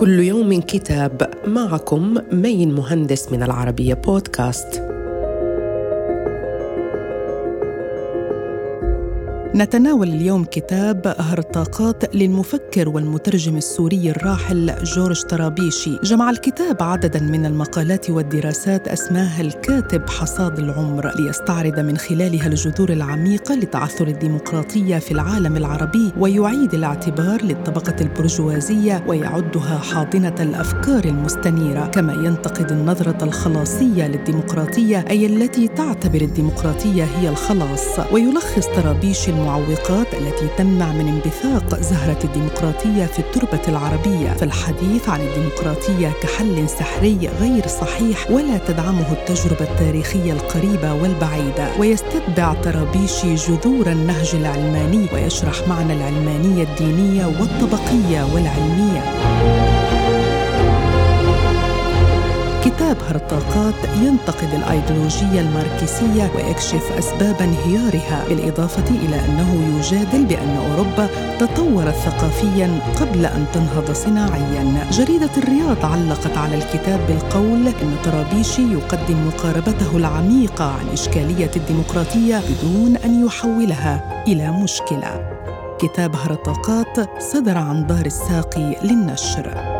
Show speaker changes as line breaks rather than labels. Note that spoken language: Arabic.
كل يوم كتاب معكم مين مهندس من العربية بودكاست. نتناول اليوم كتاب هرطاقات للمفكر والمترجم السوري الراحل جورج طرابيشي. جمع الكتاب عددا من المقالات والدراسات أسماها الكاتب حصاد العمر ليستعرض من خلالها الجذور العميقة لتعثر الديمقراطية في العالم العربي ويعيد الاعتبار للطبقة البرجوازية ويعدها حاضنة الأفكار المستنيرة. كما ينتقد النظرة الخلاصية للديمقراطية أي التي تعتبر الديمقراطية هي الخلاص. ويلخص طرابيشي المعوقات التي تمنع من انبثاق زهرة الديمقراطية في التربة العربية فالحديث عن الديمقراطية كحل سحري غير صحيح ولا تدعمه التجربة التاريخية القريبة والبعيدة. ويستتبع طرابيشي جذور النهج العلماني ويشرح معنى العلمانية الدينية والطبقية والعلمية. كتاب هرطاقات ينتقد الأيديولوجية الماركسية ويكشف أسباب انهيارها بالإضافة إلى أنه يجادل بأن أوروبا تطورت ثقافيا قبل أن تنهض صناعيا. جريدة الرياض علقت على الكتاب بالقول إن طرابيشي يقدم مقاربته العميقة عن إشكالية الديمقراطية بدون أن يحولها إلى مشكلة. كتاب هرطاقات صدر عن دار الساقي للنشر.